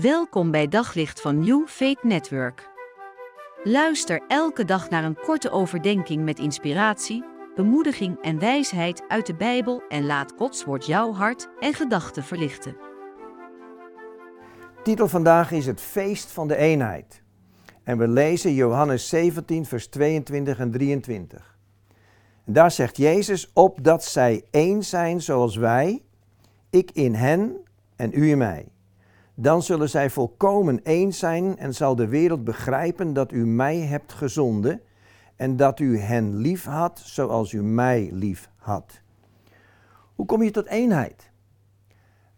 Welkom bij Daglicht van New Faith Network. Luister elke dag naar een korte overdenking met inspiratie, bemoediging en wijsheid uit de Bijbel en laat Gods woord jouw hart en gedachten verlichten. Titel vandaag is het Feest van de Eenheid. En we lezen Johannes 17, vers 22 en 23. En daar zegt Jezus, opdat zij één zijn zoals wij, ik in hen en u in mij. Dan zullen zij volkomen eens zijn en zal de wereld begrijpen dat u mij hebt gezonden en dat u hen lief had zoals u mij lief had. Hoe kom je tot eenheid?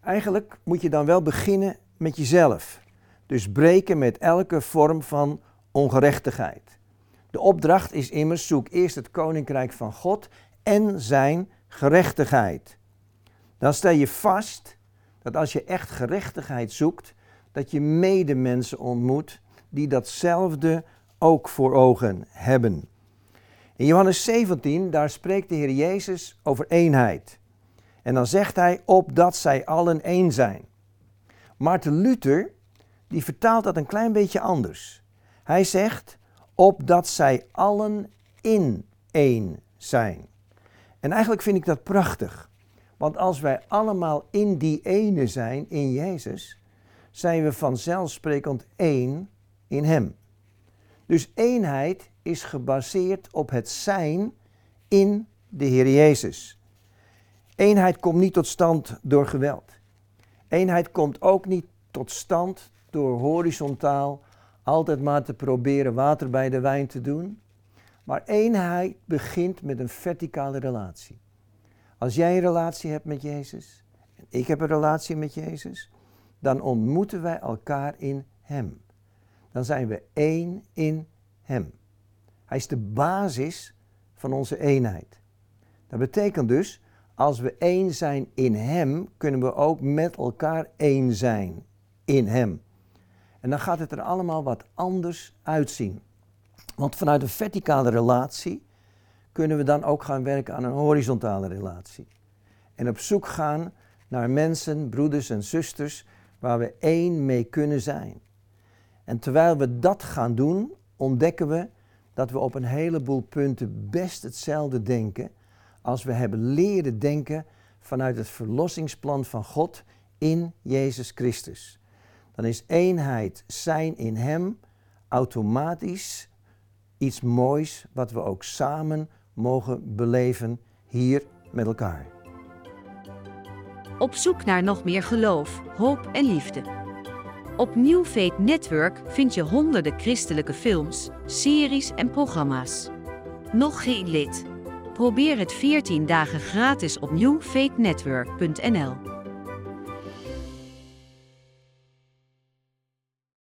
Eigenlijk moet je dan wel beginnen met jezelf. Dus breken met elke vorm van ongerechtigheid. De opdracht is immers: zoek eerst het koninkrijk van God en zijn gerechtigheid. Dan stel je vast dat als je echt gerechtigheid zoekt, dat je medemensen ontmoet die datzelfde ook voor ogen hebben. In Johannes 17, daar spreekt de Heer Jezus over eenheid. En dan zegt hij, opdat zij allen één zijn. Maarten Luther, die vertaalt dat een klein beetje anders. Hij zegt, opdat zij allen in één zijn. En eigenlijk vind ik dat prachtig. Want als wij allemaal in die ene zijn, in Jezus, zijn we vanzelfsprekend één in Hem. Dus eenheid is gebaseerd op het zijn in de Heer Jezus. Eenheid komt niet tot stand door geweld. Eenheid komt ook niet tot stand door horizontaal altijd maar te proberen water bij de wijn te doen. Maar eenheid begint met een verticale relatie. Als jij een relatie hebt met Jezus en ik heb een relatie met Jezus, dan ontmoeten wij elkaar in Hem. Dan zijn we één in Hem. Hij is de basis van onze eenheid. Dat betekent dus, als we één zijn in Hem, kunnen we ook met elkaar één zijn in Hem. En dan gaat het er allemaal wat anders uitzien. Want vanuit een verticale relatie kunnen we dan ook gaan werken aan een horizontale relatie. En op zoek gaan naar mensen, broeders en zusters, waar we één mee kunnen zijn. En terwijl we dat gaan doen, ontdekken we dat we op een heleboel punten best hetzelfde denken als we hebben leren denken vanuit het verlossingsplan van God in Jezus Christus. Dan is eenheid zijn in Hem automatisch iets moois wat we ook samen mogen beleven hier met elkaar. Op zoek naar nog meer geloof, hoop en liefde. Op New Network vind je honderden christelijke films, series en programma's. Nog geen lid? Probeer het 14 dagen gratis op newfaithnetwork.nl.